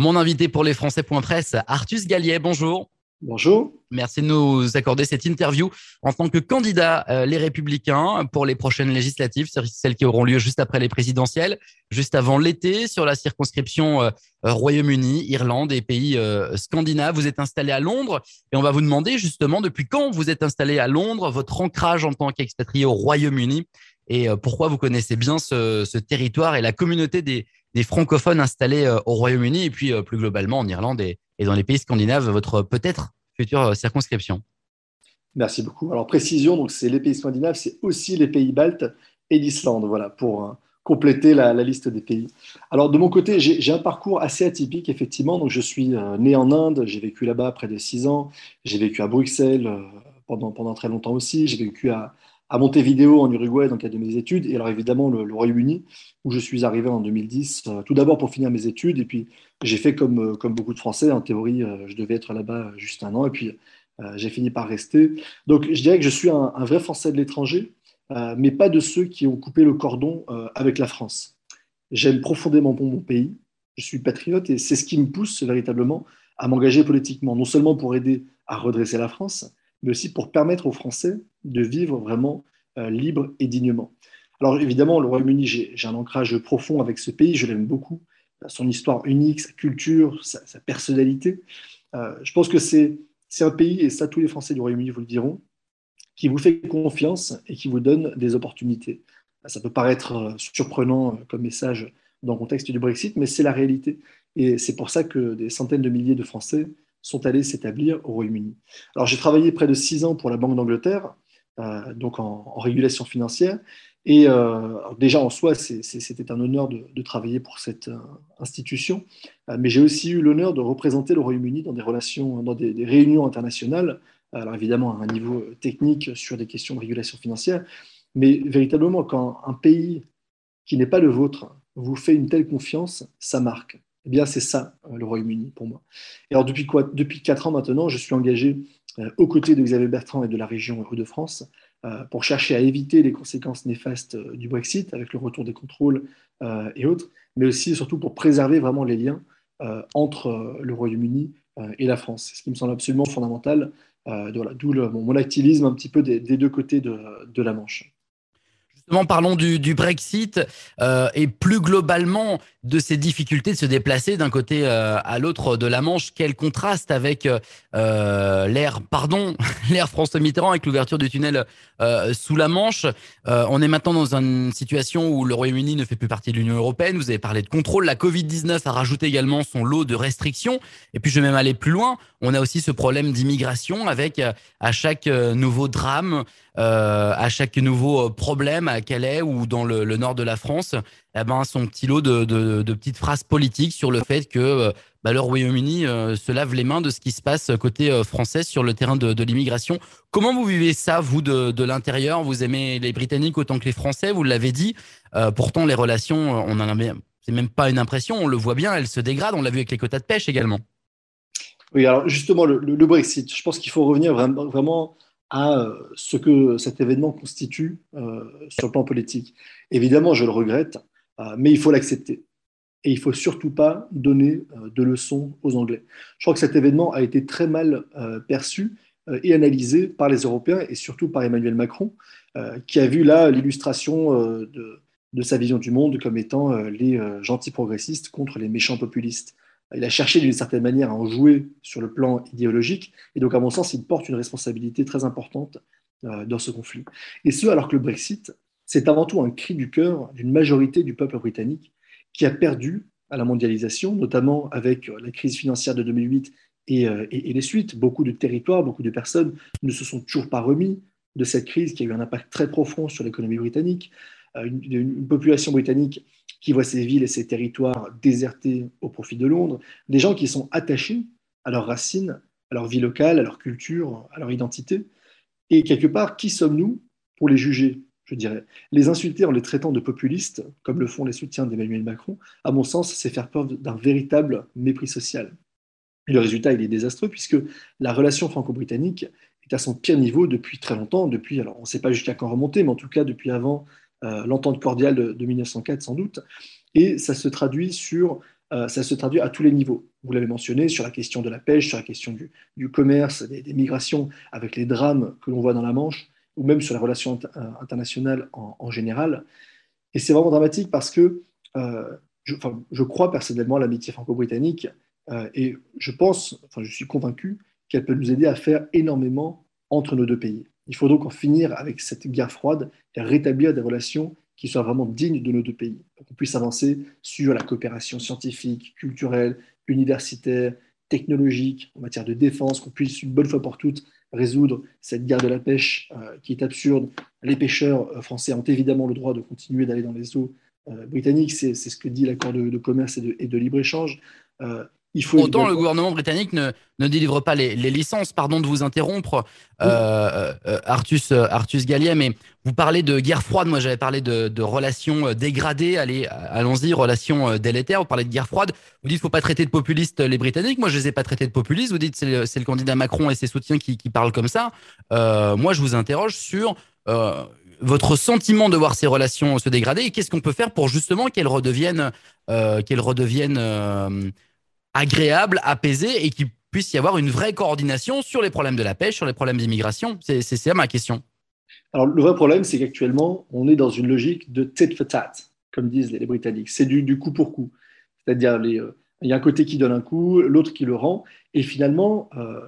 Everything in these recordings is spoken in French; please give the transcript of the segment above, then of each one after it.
Mon invité pour les Français.presse, Artus Gallier, bonjour. Bonjour. Merci de nous accorder cette interview en tant que candidat euh, Les Républicains pour les prochaines législatives, celles qui auront lieu juste après les présidentielles, juste avant l'été, sur la circonscription euh, Royaume-Uni, Irlande et pays euh, scandinaves. Vous êtes installé à Londres et on va vous demander justement depuis quand vous êtes installé à Londres, votre ancrage en tant qu'expatrié au Royaume-Uni et pourquoi vous connaissez bien ce, ce territoire et la communauté des, des francophones installés euh, au Royaume-Uni et puis euh, plus globalement en Irlande et, dans les pays scandinaves, votre peut-être future euh, circonscription Merci beaucoup. Alors précision, donc c'est les pays scandinaves, c'est aussi les pays baltes et l'Islande, voilà, pour compléter la, liste des pays. Alors de mon côté, j'ai un parcours assez atypique, effectivement. Donc je suis né en Inde, j'ai vécu là-bas près de six ans, j'ai vécu à Bruxelles pendant, pendant très longtemps aussi, j'ai vécu à, à Montevideo en Uruguay dans le de mes études, et alors évidemment le, Royaume-Uni, où je suis arrivé en 2010, euh, tout d'abord pour finir mes études, et puis j'ai fait comme, euh, comme beaucoup de Français, en théorie, euh, je devais être là-bas juste un an, et puis j'ai fini par rester. Donc je dirais que je suis un, vrai Français de l'étranger, mais pas de ceux qui ont coupé le cordon avec la France. J'aime profondément mon pays, je suis patriote, et c'est ce qui me pousse véritablement à m'engager politiquement, non seulement pour aider à redresser la France, mais aussi pour permettre aux Français de vivre vraiment euh, libre et dignement. Alors évidemment, le Royaume-Uni, j'ai un ancrage profond avec ce pays, je l'aime beaucoup, son histoire unique, sa culture, sa, personnalité. Euh, je pense que c'est un pays, et ça tous les Français du Royaume-Uni vous le diront, qui vous fait confiance et qui vous donne des opportunités. Ça peut paraître euh, surprenant comme message dans le contexte du Brexit, mais c'est la réalité. Et c'est pour ça que des centaines de milliers de Français sont allés s'établir au Royaume-Uni. Alors j'ai travaillé près de six ans pour la Banque d'Angleterre, euh, donc en, régulation financière. Et euh, déjà en soi, c'était un honneur de, travailler pour cette euh, institution, mais j'ai aussi eu l'honneur de représenter le Royaume-Uni dans des relations, dans des, réunions internationales. Alors évidemment à un niveau technique sur des questions de régulation financière, mais véritablement quand un pays qui n'est pas le vôtre vous fait une telle confiance, ça marque. Eh bien, c'est ça, euh, le Royaume-Uni, pour moi. Et alors, depuis, quoi, depuis quatre ans maintenant, je suis engagé euh, aux côtés de Xavier Bertrand et de la région Hauts-de-France euh, pour chercher à éviter les conséquences néfastes du Brexit avec le retour des contrôles et autres, mais aussi surtout pour préserver vraiment les liens entre le Royaume-Uni et la France. Ce qui me semble absolument fondamental, d'où mon, activisme un petit peu des, deux côtés de la Manche parlons du, Brexit et plus globalement de ces difficultés de se déplacer d'un côté euh, à l'autre de la Manche. Quel contraste avec euh, l'ère, pardon, l'ère François Mitterrand avec l'ouverture du tunnel sous la Manche. on est maintenant dans une situation où le Royaume-Uni ne fait plus partie de l'Union européenne. Vous avez parlé de contrôle. La Covid-19 a rajouté également son lot de restrictions. Et puis je vais même aller plus loin. On a aussi ce problème d'immigration avec à chaque nouveau drame, à chaque nouveau problème à Calais ou dans le, nord de la France, eh ben, son petit lot de, petites phrases politiques sur le fait que euh, bah, le Royaume-Uni euh, se lave les mains de ce qui se passe côté euh, français sur le terrain de, l'immigration. Comment vous vivez ça, vous, de, l'intérieur? Vous aimez les Britanniques autant que les Français, vous l'avez dit. pourtant, les relations, on en a c'est même pas une impression, on le voit bien, elles se dégradent. On l'a vu avec les quotas de pêche également. Oui, alors justement, le, Brexit, je pense qu'il faut revenir vraiment, à euh, ce que cet événement constitue euh, sur le plan politique. Évidemment, je le regrette, euh, mais il faut l'accepter. Et il ne faut surtout pas donner de leçons aux Anglais. Je crois que cet événement a été très mal perçu et analysé par les Européens et surtout par Emmanuel Macron, qui a vu là l'illustration de, de, sa vision du monde comme étant les gentils progressistes contre les méchants populistes il a cherché d'une certaine manière à en jouer sur le plan idéologique, et donc à mon sens, il porte une responsabilité très importante euh, dans ce conflit. Et ce, alors que le Brexit, c'est avant tout un cri du cœur d'une majorité du peuple britannique qui a perdu à la mondialisation, notamment avec la crise financière de 2008 euh, et, les suites. Beaucoup de territoires, beaucoup de personnes ne se sont toujours pas remis de cette crise qui a eu un impact très profond sur l'économie britannique. Euh, une population britannique qui voient ces villes et ces territoires désertés au profit de Londres, des gens qui sont attachés à leurs racines, à leur vie locale, à leur culture, à leur identité. Et quelque part, qui sommes-nous pour les juger? Je dirais. Les insulter en les traitant de populistes, comme le font les soutiens d'Emmanuel Macron, à mon sens, c'est faire preuve d'un véritable mépris social. Le résultat, il est désastreux, puisque la relation franco-britannique est à son pire niveau depuis très longtemps, depuis, alors on ne sait pas jusqu'à quand remonter, mais en tout cas depuis avant euh, l'entente cordiale de, 1904 sans doute, et ça se traduit sur ça se traduit à tous les niveaux. Vous l'avez mentionné sur la question de la pêche, sur la question du, commerce, des, migrations, avec les drames que l'on voit dans la Manche, ou même sur les relations internationales en, général. Et c'est vraiment dramatique parce que je, je, crois personnellement à l'amitié franco-britannique et je pense, enfin je suis convaincu qu'elle peut nous aider à faire énormément entre nos deux pays. Il faut donc en finir avec cette guerre froide et rétablir des relations qui soient vraiment dignes de nos deux pays, qu'on puisse avancer sur la coopération scientifique, culturelle, universitaire, technologique, en matière de défense, qu'on puisse une bonne fois pour toutes résoudre cette guerre de la pêche euh, qui est absurde. Les pêcheurs euh, français ont évidemment le droit de continuer d'aller dans les eaux euh, britanniques, c'est ce que dit l'accord de, commerce et de, libre-échange. Autant le gouvernement britannique ne, ne délivre pas les, licences, pardon de vous interrompre, euh, euh, Artus, euh, Artus Gallier, mais vous parlez de guerre froide, moi j'avais parlé de, relations dégradées, allez, allons-y, relations délétères, vous parlez de guerre froide, vous dites qu'il ne faut pas traiter de populistes les Britanniques, moi je ne les ai pas traités de populistes, vous dites c'est le, le, candidat Macron et ses soutiens qui, qui parlent comme ça, moi je vous interroge sur votre sentiment de voir ces relations se dégrader et qu'est-ce qu'on peut faire pour justement qu'elles redeviennent, qu'elles redeviennent agréable, apaisé et qu'il puisse y avoir une vraie coordination sur les problèmes de la pêche, sur les problèmes d'immigration C'est ça ma question. Alors, le vrai problème, c'est qu'actuellement, on est dans une logique de tit for tat, comme disent les, Britanniques. C'est du, coup pour coup. C'est-à-dire, euh, il y a un côté qui donne un coup, l'autre qui le rend. Et finalement, euh,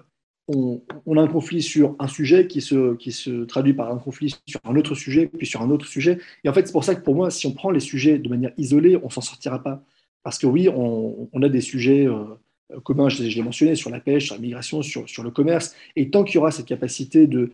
on, a un conflit sur un sujet qui se, qui se traduit par un conflit sur un autre sujet, puis sur un autre sujet. Et en fait, c'est pour ça que pour moi, si on prend les sujets de manière isolée, on s'en sortira pas. Parce que oui, on, a des sujets euh, communs, je, l'ai mentionné, sur la pêche, sur la migration, sur, le commerce. Et tant qu'il y aura cette capacité de,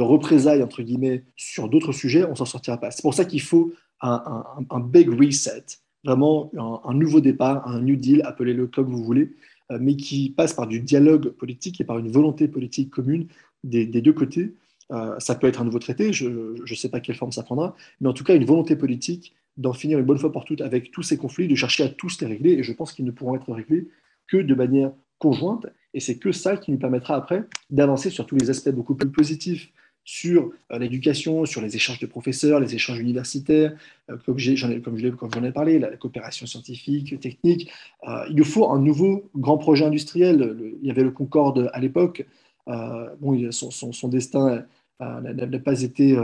représailles, entre guillemets, sur d'autres sujets, on s'en sortira pas. C'est pour ça qu'il faut un, big reset, vraiment un, nouveau départ, un New Deal, appelez-le comme vous voulez, euh, mais qui passe par du dialogue politique et par une volonté politique commune des, des deux côtés. Euh, ça peut être un nouveau traité, je ne sais pas quelle forme ça prendra, mais en tout cas une volonté politique d'en finir une bonne fois pour toutes avec tous ces conflits, de chercher à tous les régler, et je pense qu'ils ne pourront être réglés que de manière conjointe, et c'est que ça qui nous permettra après d'avancer sur tous les aspects beaucoup plus positifs sur euh, l'éducation, sur les échanges de professeurs, les échanges universitaires, euh, comme j'en ai, comme j'en ai parlé, la coopération scientifique, technique. Euh, il nous faut un nouveau grand projet industriel. il y avait le Concorde à l'époque. bon, son, son, son, destin n'a pas été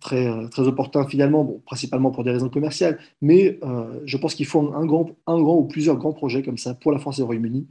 très, euh, très opportun finalement, principalement pour des raisons commerciales, mais euh, je pense qu'il faut un grand, ou plusieurs grands projets comme ça pour la France et le Royaume-Uni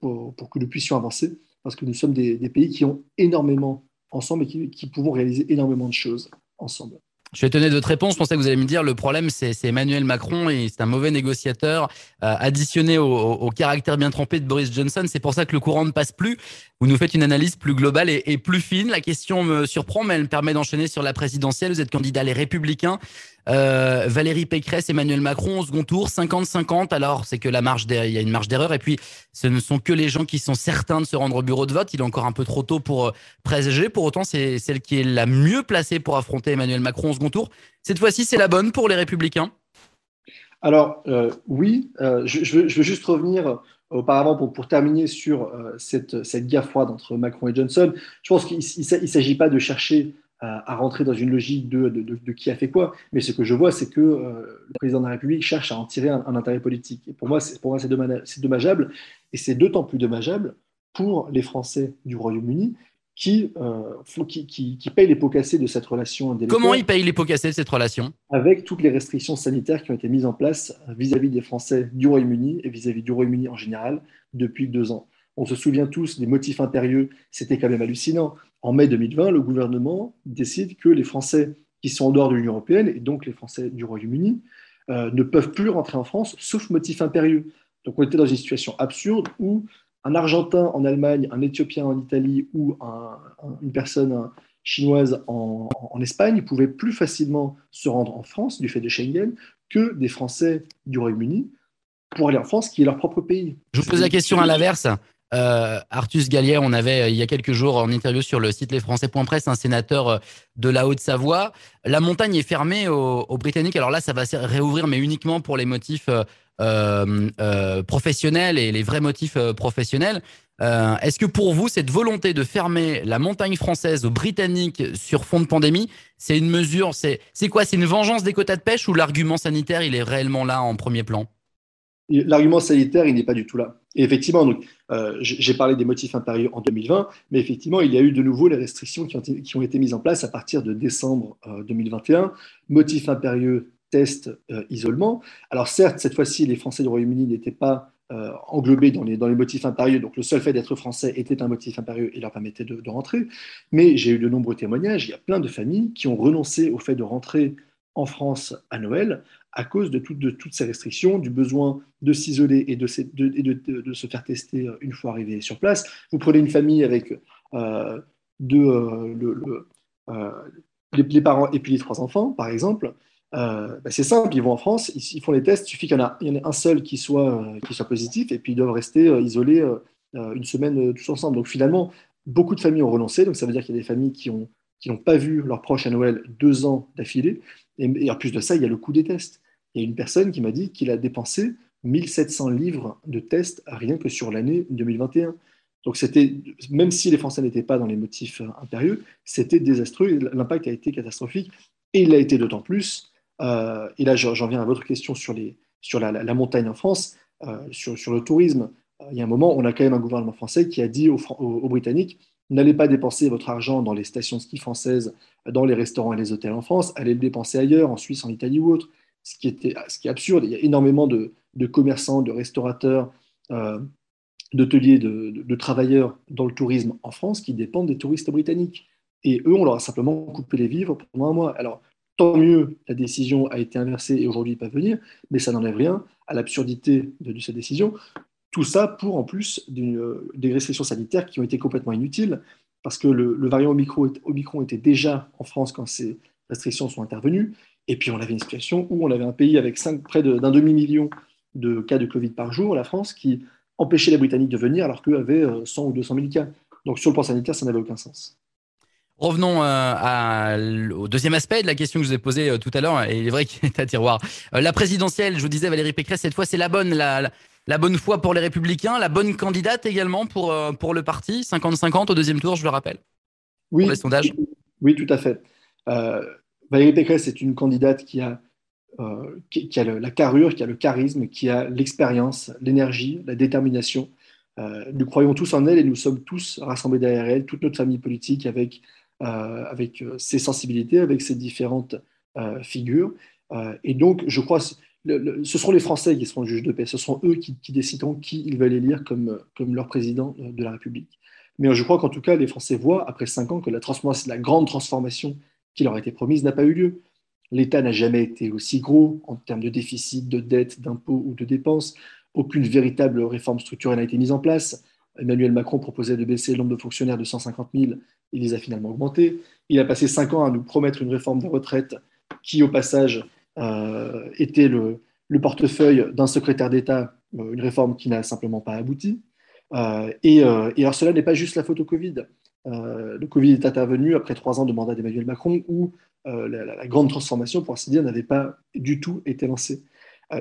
pour, que nous puissions avancer, parce que nous sommes des, pays qui ont énormément ensemble et qui pouvons réaliser énormément de choses ensemble. Je suis étonné de votre réponse. Je pensais que vous allez me dire le problème, c'est Emmanuel Macron et c'est un mauvais négociateur euh, additionné au, caractère bien trempé de Boris Johnson. C'est pour ça que le courant ne passe plus. Vous nous faites une analyse plus globale et, plus fine. La question me surprend, mais elle me permet d'enchaîner sur la présidentielle. Vous êtes candidat les Républicains. Euh, Valérie Pécresse, Emmanuel Macron au second tour, 50-50. Alors, c'est que la marge il y a une marge d'erreur. Et puis, ce ne sont que les gens qui sont certains de se rendre au bureau de vote. Il est encore un peu trop tôt pour euh, présager. Pour autant, c'est celle qui est la mieux placée pour affronter Emmanuel Macron au second tour. Cette fois-ci, c'est la bonne pour les Républicains Alors, euh, oui. je, veux, juste revenir auparavant pour, terminer sur cette, cette guerre froide entre Macron et Johnson. Je pense qu'il ne s'agit pas de chercher à, rentrer dans une logique de, de, qui a fait quoi. Mais ce que je vois, c'est que euh, le président de la République cherche à en tirer un, intérêt politique. Et pour moi, c'est, dommageable. Et c'est d'autant plus dommageable pour les Français du Royaume-Uni qui, euh, qui, qui, payent les pots cassés de cette relation. Comment ils payent les pots cassés de cette relation? Avec toutes les restrictions sanitaires qui ont été mises en place vis-à-vis des Français du Royaume-Uni et vis-à-vis du Royaume-Uni en général depuis deux ans. On se souvient tous des motifs impérieux, c'était quand même hallucinant en mai 2020, le gouvernement décide que les Français qui sont en dehors de l'Union européenne, et donc les Français du Royaume-Uni, euh, ne peuvent plus rentrer en France sauf motif impérieux. Donc on était dans une situation absurde où un Argentin en Allemagne, un Éthiopien en Italie ou une personne chinoise en, Espagne pouvaient plus facilement se rendre en France du fait de Schengen que des Français du Royaume-Uni pour aller en France, qui est leur propre pays. Je vous pose la question à l'inverse. Euh, Artus Gallier, on avait euh, il y a quelques jours en interview sur le site lesfrançais.press un sénateur euh, de la Haute-Savoie. La montagne est fermée aux, Britanniques. Alors là, ça va se réouvrir, mais uniquement pour les motifs professionnels et les vrais motifs professionnels. Est-ce que pour vous, cette volonté de fermer la montagne française aux Britanniques sur fond de pandémie, c'est une mesure, c'est quoi? C'est une vengeance des quotas de pêche ou l'argument sanitaire, il est réellement là en premier plan? L'argument sanitaire, il n'est pas du tout là. Et effectivement, euh, j'ai parlé des motifs impérieux en 2020, mais effectivement, il y a eu de nouveau les restrictions qui ont, été mises en place à partir de décembre 2021. Motifs impérieux, test, isolement. Alors certes, cette fois-ci, les Français du Royaume-Uni n'étaient pas euh, englobés dans les motifs impérieux. Donc le seul fait d'être français était un motif impérieux et leur permettait de, rentrer. Mais j'ai eu de nombreux témoignages. Il y a plein de familles qui ont renoncé au fait de rentrer en France à Noël à cause de, de toutes ces restrictions, du besoin de s'isoler et, de, de, se faire tester une fois arrivé sur place. Vous prenez une famille avec euh, deux, euh, les, parents et puis les trois enfants, par exemple. Euh, bah, c'est simple, ils vont en France, ils, font les tests, il suffit qu'il y, en ait un seul qui soit, euh, qui soit positif, et puis ils doivent rester euh, isolés une semaine tous ensemble. Donc finalement, beaucoup de familles ont renoncé, donc ça veut dire qu'il y a des familles qui ont qui n'ont pas vu leurs proches à Noël deux ans d'affilée. Et, en plus de ça, il y a le coût des tests. Il y a une personne qui m'a dit qu'il a dépensé 1700 livres de tests rien que sur l'année 2021. Donc c'était, même si les Français n'étaient pas dans les motifs impérieux, c'était désastreux. L'impact a été catastrophique. Et il a été d'autant plus euh, et là, j'en viens à votre question sur, la, montagne en France, euh, sur, le tourisme. Euh, il y a un moment, on a quand même un gouvernement français qui a dit aux, aux, Britanniques n'allez pas dépenser votre argent dans les stations de ski françaises, dans les restaurants et les hôtels en France, allez le dépenser ailleurs, en Suisse, en Italie ou autre. Ce qui, était, ce qui est absurde. Il y a énormément de, commerçants, de restaurateurs, d'hôteliers, de, travailleurs dans le tourisme en France qui dépendent des touristes britanniques. Et eux, on leur a simplement coupé les vivres pendant un mois. Alors, Tant mieux, la décision a été inversée et aujourd'hui ils peuvent venir, mais ça n'enlève rien à l'absurdité de, cette décision. Tout ça pour en plus des restrictions sanitaires qui ont été complètement inutiles, parce que le, variant Omicron, était déjà en France quand ces restrictions sont intervenues, et puis on avait une situation où on avait un pays avec près d'un demi-million de cas de Covid par jour, la France, qui empêchait les Britanniques de venir alors qu'eux avaient 100 euh, ou 200 000 cas. Donc sur le plan sanitaire, ça n'avait aucun sens. Revenons euh, au deuxième aspect de la question que je vous ai posée euh, tout à l'heure, et il est vrai qu'il est à tiroir. Euh, la présidentielle, je vous disais Valérie Pécresse, cette fois c'est la bonne, la, la, bonne foi pour les Républicains, la bonne candidate également pour, pour le parti, 50-50 au deuxième tour, je le rappelle. Oui, les sondages. Oui, tout à fait. Valérie Pécresse est une candidate qui a, qui, a la carrure, qui a le charisme, qui a l'expérience, l'énergie, la détermination. nous croyons tous en elle et nous sommes tous rassemblés derrière elle, toute notre famille politique avec euh, avec euh, ses sensibilités, avec ses différentes euh, figures. et donc, je crois, ce seront les Français qui seront juges de paix. Ce seront eux qui, décideront qui ils veulent élire comme, comme leur président de la République. Mais je crois qu'en tout cas, les Français voient, après cinq ans, que la, la grande transformation qui leur a été promise n'a pas eu lieu. L'État n'a jamais été aussi gros en termes de déficit, de dette, d'impôts ou de dépenses. Aucune véritable réforme structurelle n'a été mise en place. Emmanuel Macron proposait de baisser le nombre de fonctionnaires de 150 000 il les a finalement augmentés. Il a passé cinq ans à nous promettre une réforme des retraites qui, au passage, euh, était le, portefeuille d'un secrétaire d'État, euh, une réforme qui n'a simplement pas abouti. Euh, et, alors cela n'est pas juste la photo Covid. Le Covid est intervenu après trois ans de mandat d'Emmanuel Macron où la, grande transformation, pour ainsi dire, n'avait pas du tout été lancée.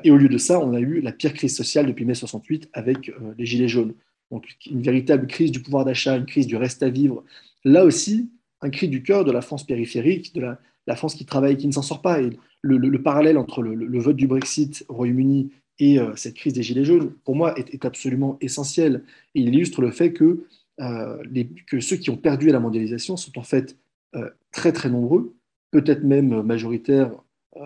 et au lieu de ça, on a eu la pire crise sociale depuis mai 68 avec les Gilets jaunes. Donc une véritable crise du pouvoir d'achat, une crise du reste à vivre, là aussi, un cri du cœur de la France périphérique, de la, France qui travaille et qui ne s'en sort pas. Et le, parallèle entre le, vote du Brexit au Royaume-Uni et euh, cette crise des Gilets jaunes, pour moi, est, absolument essentiel. Et il illustre le fait que, euh, que, ceux qui ont perdu à la mondialisation sont en fait euh, très très nombreux, peut-être même majoritaires,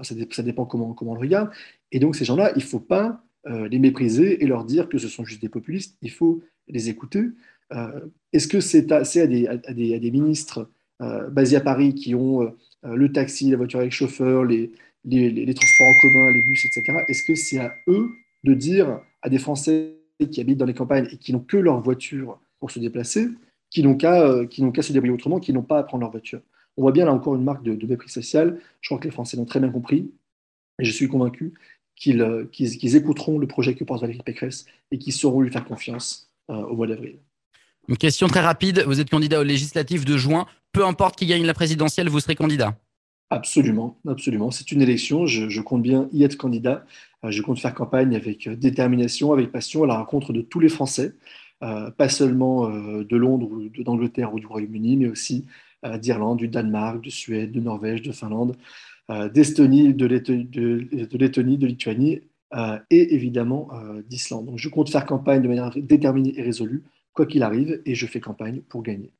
ça, ça, dépend comment, on le regarde. Et donc ces gens-là, il ne faut pas les mépriser et leur dire que ce sont juste des populistes, il faut les écouter. Euh, est-ce que c'est à des, ministres euh, basés à Paris qui ont euh, le taxi, la voiture avec chauffeur, les, transports en commun, les bus, etc. Est-ce que c'est à eux de dire à des Français qui habitent dans les campagnes et qui n'ont que leur voiture pour se déplacer, qui n'ont qu'à qu'à se débrouiller autrement, qui n'ont pas à prendre leur voiture On voit bien là encore une marque de, mépris social. Je crois que les Français l'ont très bien compris et je suis convaincu qu'ils écouteront le projet que porte Valérie Pécresse et qu'ils sauront lui faire confiance au mois d'avril. Une question très rapide. Vous êtes candidat aux législatives de juin. Peu importe qui gagne la présidentielle, vous serez candidat? Absolument, absolument. C'est une élection. Je, compte bien y être candidat. Euh, je compte faire campagne avec euh, détermination, avec passion, à la rencontre de tous les Français, euh, pas seulement de Londres ou d'Angleterre ou du Royaume-Uni, mais aussi d'Irlande, du Danemark, de Suède, de Norvège, de Finlande, d'Estonie, de Lettonie, de Lituanie et évidemment d'Islande. Donc je compte faire campagne de manière déterminée et résolue, quoi qu'il arrive, et je fais campagne pour gagner.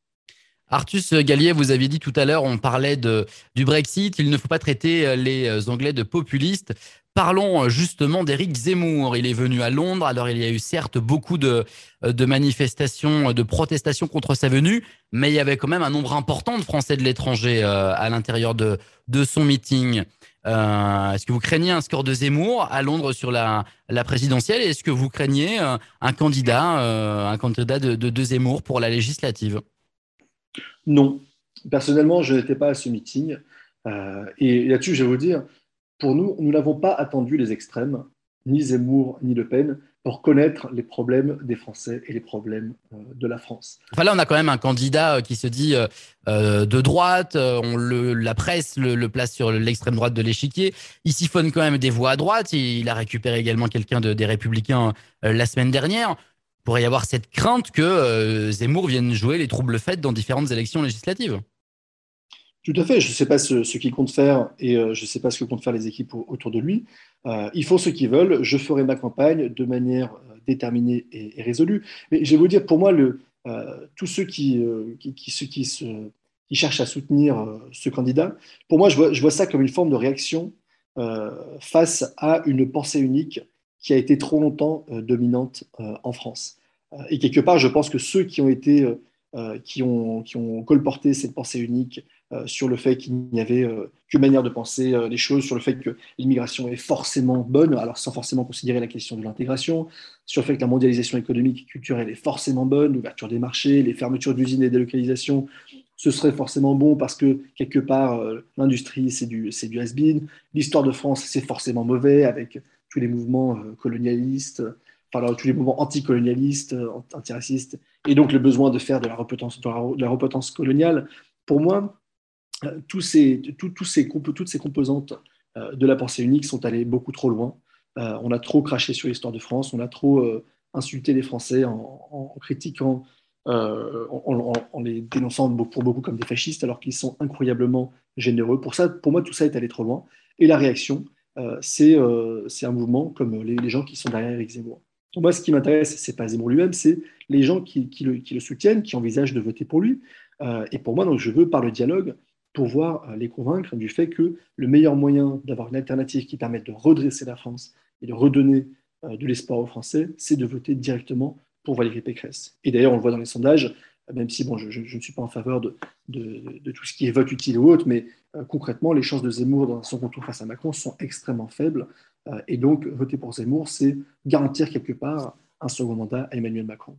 Artus Gallier, vous aviez dit tout à l'heure, on parlait du Brexit, il ne faut pas traiter les Anglais de populistes. Parlons euh, justement d'Éric Zemmour. Il est venu à Londres. Alors, il y a eu certes beaucoup de, euh, manifestations, de protestations contre sa venue, mais il y avait quand même un nombre important de Français de l'étranger euh, à l'intérieur de, son meeting. est-ce que vous craignez un score de Zemmour à Londres sur la, présidentielle? Est-ce que vous craignez un candidat, un candidat de, de Zemmour pour la législative? Non. Personnellement, je n'étais pas à ce meeting. et là-dessus, je vais vous dire, pour nous, nous n'avons pas attendu les extrêmes, ni Zemmour, ni Le Pen, pour connaître les problèmes des Français et les problèmes euh, de la France. Enfin là, on a quand même un candidat euh, qui se dit euh, de droite, on le, la presse le, place sur l'extrême droite de l'échiquier, il siphonne quand même des voix à droite, il a récupéré également quelqu'un de, des Républicains la semaine dernière. Pourrait y avoir cette crainte que Zemmour vienne jouer les troubles faits dans différentes élections législatives. Tout à fait. Je ne sais pas ce, qu'il compte faire et euh, je ne sais pas ce que comptent faire les équipes autour de lui. Euh, ils font ce qu'ils veulent. Je ferai ma campagne de manière euh, déterminée et, résolue. Mais je vais vous dire, pour moi, le, tous ceux qui, cherchent à soutenir ce candidat, pour moi, je vois, ça comme une forme de réaction face à une pensée unique qui a été trop longtemps dominante en France. Et quelque part, je pense que ceux qui ont été qui ont, qui ont colporté cette pensée unique, euh, sur le fait qu'il n'y avait euh, qu'une manière de penser euh, les choses, sur le fait que l'immigration est forcément bonne, alors sans forcément considérer la question de l'intégration, sur le fait que la mondialisation économique et culturelle est forcément bonne, l'ouverture des marchés, les fermetures d'usines et délocalisations, ce serait forcément bon parce que quelque part l'industrie c'est du, c'est du has-been, l'histoire de France c'est forcément mauvais avec tous les mouvements colonialistes, enfin tous les mouvements anticolonialistes, antiracistes, et donc le besoin de faire de la repotence coloniale. Pour moi, euh, tous ces, toutes ces composantes euh, de la pensée unique sont allées beaucoup trop loin. Euh, on a trop craché sur l'histoire de France, on a trop insulté les Français en, critiquant, en, les dénonçant pour beaucoup comme des fascistes, alors qu'ils sont incroyablement généreux. Pour, ça, pour moi, tout ça est allé trop loin. Et la réaction, c'est un mouvement comme les, gens qui sont derrière Eric Zemmour. Moi, ce qui m'intéresse, c'est pas Zemmour lui-même, c'est les gens qui, le, soutiennent, qui envisagent de voter pour lui. et pour moi, donc, je veux, par le dialogue, pouvoir euh, les convaincre du fait que le meilleur moyen d'avoir une alternative qui permette de redresser la France et de redonner euh, de l'espoir aux Français, c'est de voter directement pour Valérie Pécresse. Et d'ailleurs, on le voit dans les sondages, même si bon, je, ne suis pas en faveur de, tout ce qui est vote utile ou autre, mais euh, concrètement, les chances de Zemmour dans son retour face à Macron sont extrêmement faibles. et donc, voter pour Zemmour, c'est garantir quelque part un second mandat à Emmanuel Macron.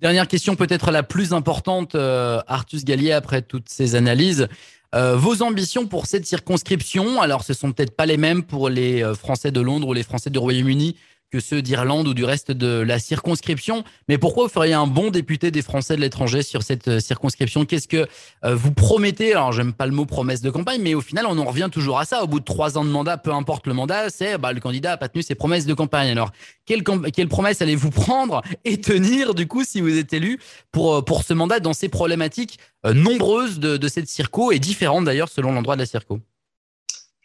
Dernière question, peut-être la plus importante, euh, Artus Gallier, après toutes ces analyses. Euh, vos ambitions pour cette circonscription, alors ce sont peut-être pas les mêmes pour les euh, Français de Londres ou les Français du Royaume-Uni que ceux d'Irlande ou du reste de la circonscription. Mais pourquoi vous feriez un bon député des Français de l'étranger sur cette euh, circonscription? Qu'est-ce que euh, vous promettez? Alors, j'aime pas le mot promesse de campagne, mais au final, on en revient toujours à ça. Au bout de trois ans de mandat, peu importe le mandat, c'est bah, le candidat n'a pas tenu ses promesses de campagne. Alors, quelle, quelle promesse allez-vous prendre et tenir, du coup, si vous êtes élu pour, euh, pour ce mandat dans ces problématiques nombreuses de, de cette circo et différentes d'ailleurs selon l'endroit de la circo?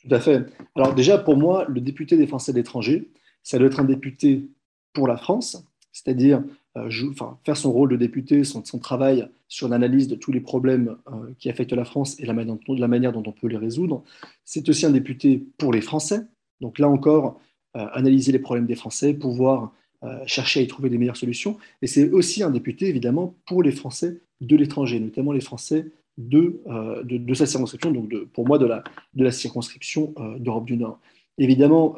Tout à fait. Alors déjà, pour moi, le député des Français de l'étranger, ça doit être un député pour la France, c'est-à-dire euh, faire son rôle de député, son, travail sur l'analyse de tous les problèmes euh, qui affectent la France et la, manière dont on peut les résoudre. C'est aussi un député pour les Français. Donc là encore, euh, analyser les problèmes des Français, pouvoir chercher à y trouver des meilleures solutions. Et c'est aussi un député, évidemment, pour les Français de l'étranger, notamment les Français de, de, sa circonscription, donc pour moi de la, de la circonscription d'Europe du Nord. Évidemment,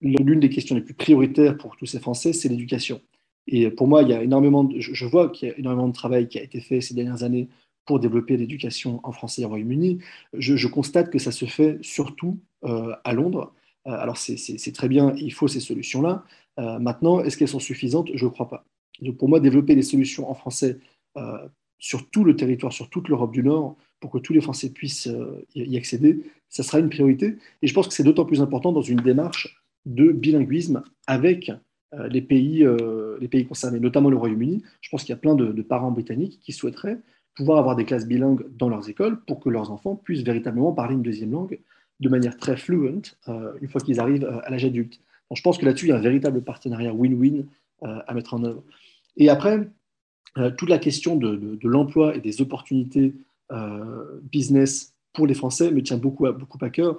l'une des questions les plus prioritaires pour tous ces Français, c'est l'éducation. Et pour moi, il y a énormément je, vois qu'il y a énormément de travail qui a été fait ces dernières années pour développer l'éducation en français au Royaume-Uni. Je, constate que ça se fait surtout euh, à Londres. Euh, alors c'est très bien, il faut ces solutions-là. Euh, maintenant, est-ce qu'elles sont suffisantes? Je ne crois pas. Donc pour moi, développer des solutions en français sur tout le territoire, sur toute l'Europe du Nord, pour que tous les Français puissent y accéder, ça sera une priorité. Et je pense que c'est d'autant plus important dans une démarche de bilinguisme avec euh, les, pays, euh, les pays concernés, notamment le Royaume-Uni. Je pense qu'il y a plein de, parents britanniques qui souhaiteraient pouvoir avoir des classes bilingues dans leurs écoles pour que leurs enfants puissent véritablement parler une deuxième langue de manière très fluente euh, une fois qu'ils arrivent à l'âge adulte. je pense que là-dessus, il y a un véritable partenariat win-win à mettre en œuvre. Et après, toute la question de, l'emploi et des opportunités business pour les Français me tient beaucoup beaucoup à cœur.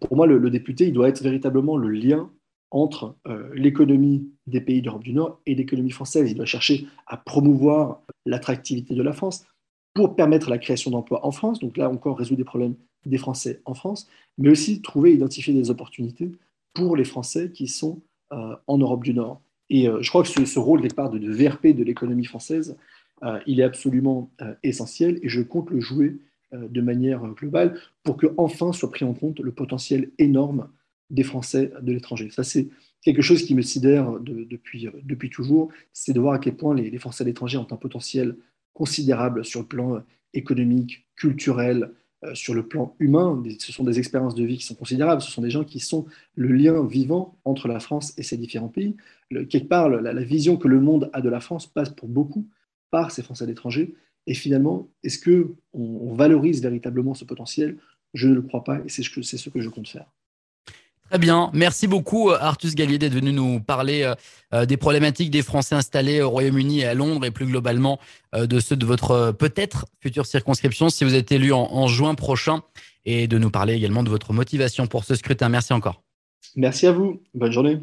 Pour moi, le, député, il doit être véritablement le lien entre l'économie des pays d'Europe du Nord et l'économie française. Il doit chercher à promouvoir l'attractivité de la France pour permettre la création d'emplois en France, donc là encore résoudre des problèmes des Français en France, mais aussi trouver identifier des opportunités pour les Français qui sont euh, en Europe du Nord. Et euh, je crois que ce, rôle, quelque part, de, VRP de l'économie française, euh, il est absolument essentiel et je compte le jouer de manière globale pour que enfin soit pris en compte le potentiel énorme des Français de l'étranger. Ça, c'est quelque chose qui me sidère depuis, depuis toujours, c'est de voir à quel point les, Français de l'étranger ont un potentiel considérable sur le plan économique, culturel, euh, sur le plan humain. Ce sont des expériences de vie qui sont considérables. Ce sont des gens qui sont le lien vivant entre la France et ces différents pays. quelque part, la, vision que le monde a de la France passe pour beaucoup par ces Français d'étranger. Et finalement, est-ce qu'on on valorise véritablement ce potentiel? Je ne le crois pas et c'est ce que je compte faire. Très bien. Merci beaucoup, euh, Artus Gallier, d'être venu nous parler euh, euh, des problématiques des Français installés au Royaume-Uni et à Londres et plus globalement de ceux de votre peut-être future circonscription si vous êtes élu en, juin prochain et de nous parler également de votre motivation pour ce scrutin. Merci encore. Merci à vous. Bonne journée.